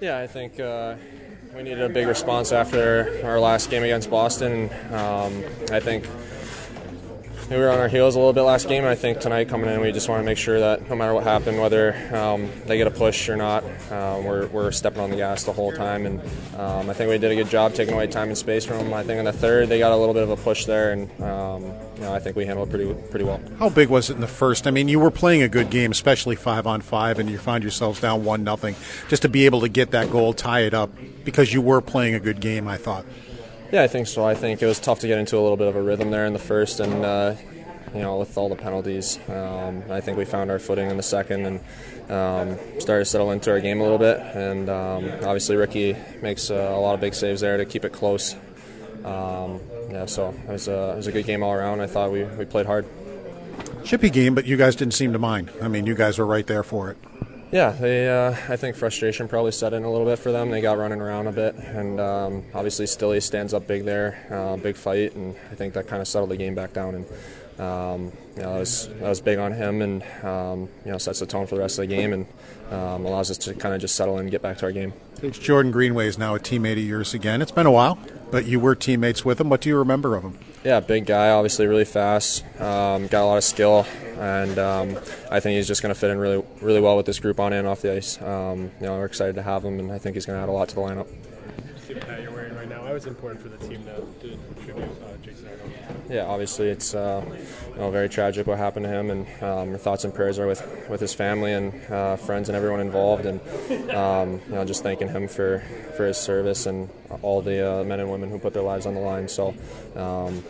Yeah, I think uh, we needed a big response after our last game against Boston. Um, I think we were on our heels a little bit last game, and I think tonight coming in, we just want to make sure that no matter what happened, whether um, they get a push or not, um, we're, we're stepping on the gas the whole time. And um, I think we did a good job taking away time and space from them. I think in the third, they got a little bit of a push there, and um, you know, I think we handled it pretty pretty well. How big was it in the first? I mean, you were playing a good game, especially five on five, and you find yourselves down one nothing. Just to be able to get that goal, tie it up, because you were playing a good game. I thought. Yeah, I think so. I think it was tough to get into a little bit of a rhythm there in the first, and uh, you know, with all the penalties, um, I think we found our footing in the second and um, started to settle into our game a little bit. And um, obviously, Ricky makes uh, a lot of big saves there to keep it close. Um, yeah, so it was, a, it was a good game all around. I thought we, we played hard. Chippy game, but you guys didn't seem to mind. I mean, you guys were right there for it. Yeah, they. Uh, I think frustration probably set in a little bit for them. They got running around a bit, and um, obviously Stilly stands up big there, uh, big fight, and I think that kind of settled the game back down. And um, you know, that was that was big on him, and um, you know sets the tone for the rest of the game, and um, allows us to kind of just settle in and get back to our game. It's Jordan Greenway is now a teammate of yours again. It's been a while, but you were teammates with him. What do you remember of him? Yeah, big guy, obviously really fast, um, got a lot of skill, and um, I think he's just going to fit in really, really well with this group on and off the ice. Um, you know, we're excited to have him, and I think he's going to add a lot to the lineup. That you're wearing right now. Why was important for the team to, to tribute uh, Jason Yeah, obviously it's uh, you know very tragic what happened to him, and um, our thoughts and prayers are with, with his family and uh, friends and everyone involved, and um, you know just thanking him for, for his service and all the uh, men and women who put their lives on the line. So. Um,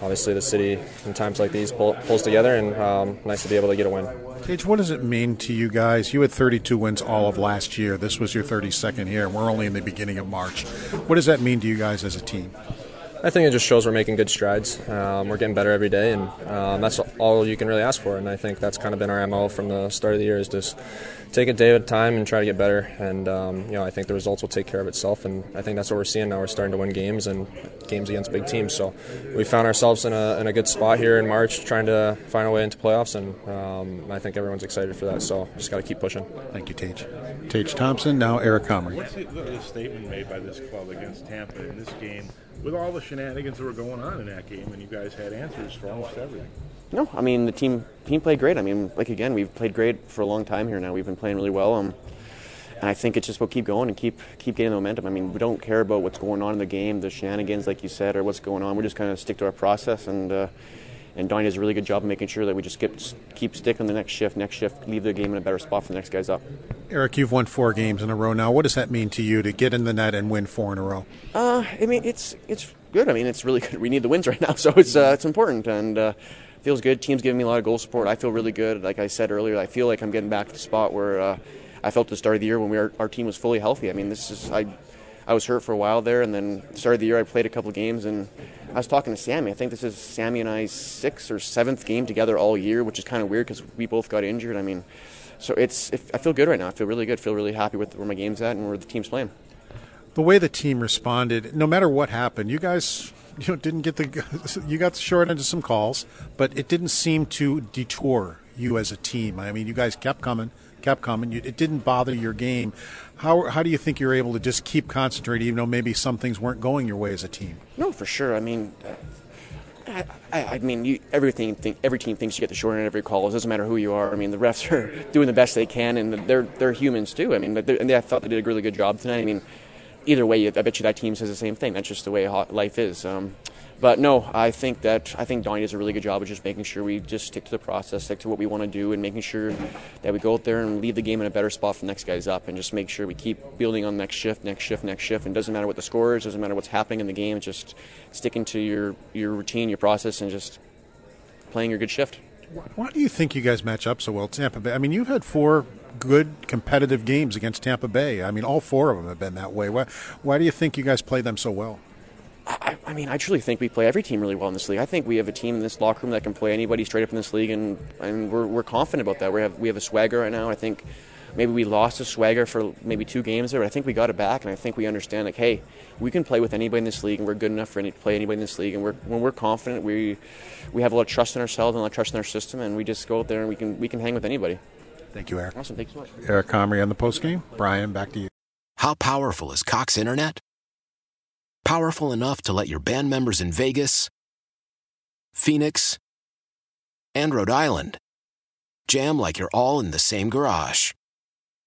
obviously, the city in times like these pull, pulls together, and um, nice to be able to get a win. Tage, what does it mean to you guys? You had 32 wins all of last year. This was your 32nd year, and we're only in the beginning of March. What does that mean to you guys as a team? I think it just shows we're making good strides. Um, we're getting better every day, and um, that's all you can really ask for. And I think that's kind of been our mo from the start of the year is just take it day at a time and try to get better. And um, you know, I think the results will take care of itself. And I think that's what we're seeing now. We're starting to win games and games against big teams. So we found ourselves in a, in a good spot here in March, trying to find a way into playoffs. And um, I think everyone's excited for that. So just got to keep pushing. Thank you, Tage. Tage Thompson. Now Eric Comrie. What's the, the statement made by this club against Tampa in this game? with all the shenanigans that were going on in that game, and you guys had answers for almost everything. No, I mean the team team played great. I mean, like again, we've played great for a long time here now. We've been playing really well, um, and I think it's just we'll keep going and keep keep getting the momentum. I mean, we don't care about what's going on in the game, the shenanigans, like you said, or what's going on. We're just kind of stick to our process and. Uh, and Donnie does a really good job of making sure that we just keep, keep sticking the next shift, next shift, leave the game in a better spot for the next guys up. Eric, you've won four games in a row now. What does that mean to you to get in the net and win four in a row? Uh, I mean, it's it's good. I mean, it's really good. We need the wins right now, so it's uh, it's important and uh, feels good. Team's giving me a lot of goal support. I feel really good. Like I said earlier, I feel like I'm getting back to the spot where uh, I felt at the start of the year when we were, our team was fully healthy. I mean, this is I I was hurt for a while there, and then started the year I played a couple games, and I was talking to Sammy. I think this is Sammy and I's sixth or seventh game together all year, which is kind of weird because we both got injured. I mean, so it's I feel good right now. I feel really good. Feel really happy with where my game's at and where the team's playing. The way the team responded, no matter what happened, you guys you know didn't get the you got the short end of some calls, but it didn't seem to detour you as a team. I mean, you guys kept coming kept coming. It didn't bother your game. How, how do you think you're able to just keep concentrating, even though maybe some things weren't going your way as a team? No, for sure. I mean, uh, I, I, I mean, you, everything. Think, every team thinks you get the short end of every call. It doesn't matter who you are. I mean, the refs are doing the best they can, and they're they're humans too. I mean, and they, I thought they did a really good job tonight. I mean, either way, I bet you that team says the same thing. That's just the way life is. Um, but no, I think that I think Donnie does a really good job of just making sure we just stick to the process, stick to what we want to do, and making sure that we go out there and leave the game in a better spot for the next guys up, and just make sure we keep building on next shift, next shift, next shift. And doesn't matter what the score is, doesn't matter what's happening in the game, just sticking to your your routine, your process, and just playing your good shift. Why do you think you guys match up so well, Tampa Bay? I mean, you've had four good competitive games against Tampa Bay. I mean, all four of them have been that way. Why, why do you think you guys play them so well? I, I, mean, I truly think we play every team really well in this league. I think we have a team in this locker room that can play anybody straight up in this league, and, and we're, we're confident about that. We have we have a swagger right now. I think maybe we lost a swagger for maybe two games there, but I think we got it back, and I think we understand like, hey, we can play with anybody in this league, and we're good enough for any, play anybody in this league. And we're, when we're confident, we we have a lot of trust in ourselves and a lot of trust in our system, and we just go out there and we can we can hang with anybody. Thank you, Eric. Awesome. Thanks so much. Eric Comrie on the post game. Brian, back to you. How powerful is Cox Internet? Powerful enough to let your band members in Vegas, Phoenix, and Rhode Island jam like you're all in the same garage.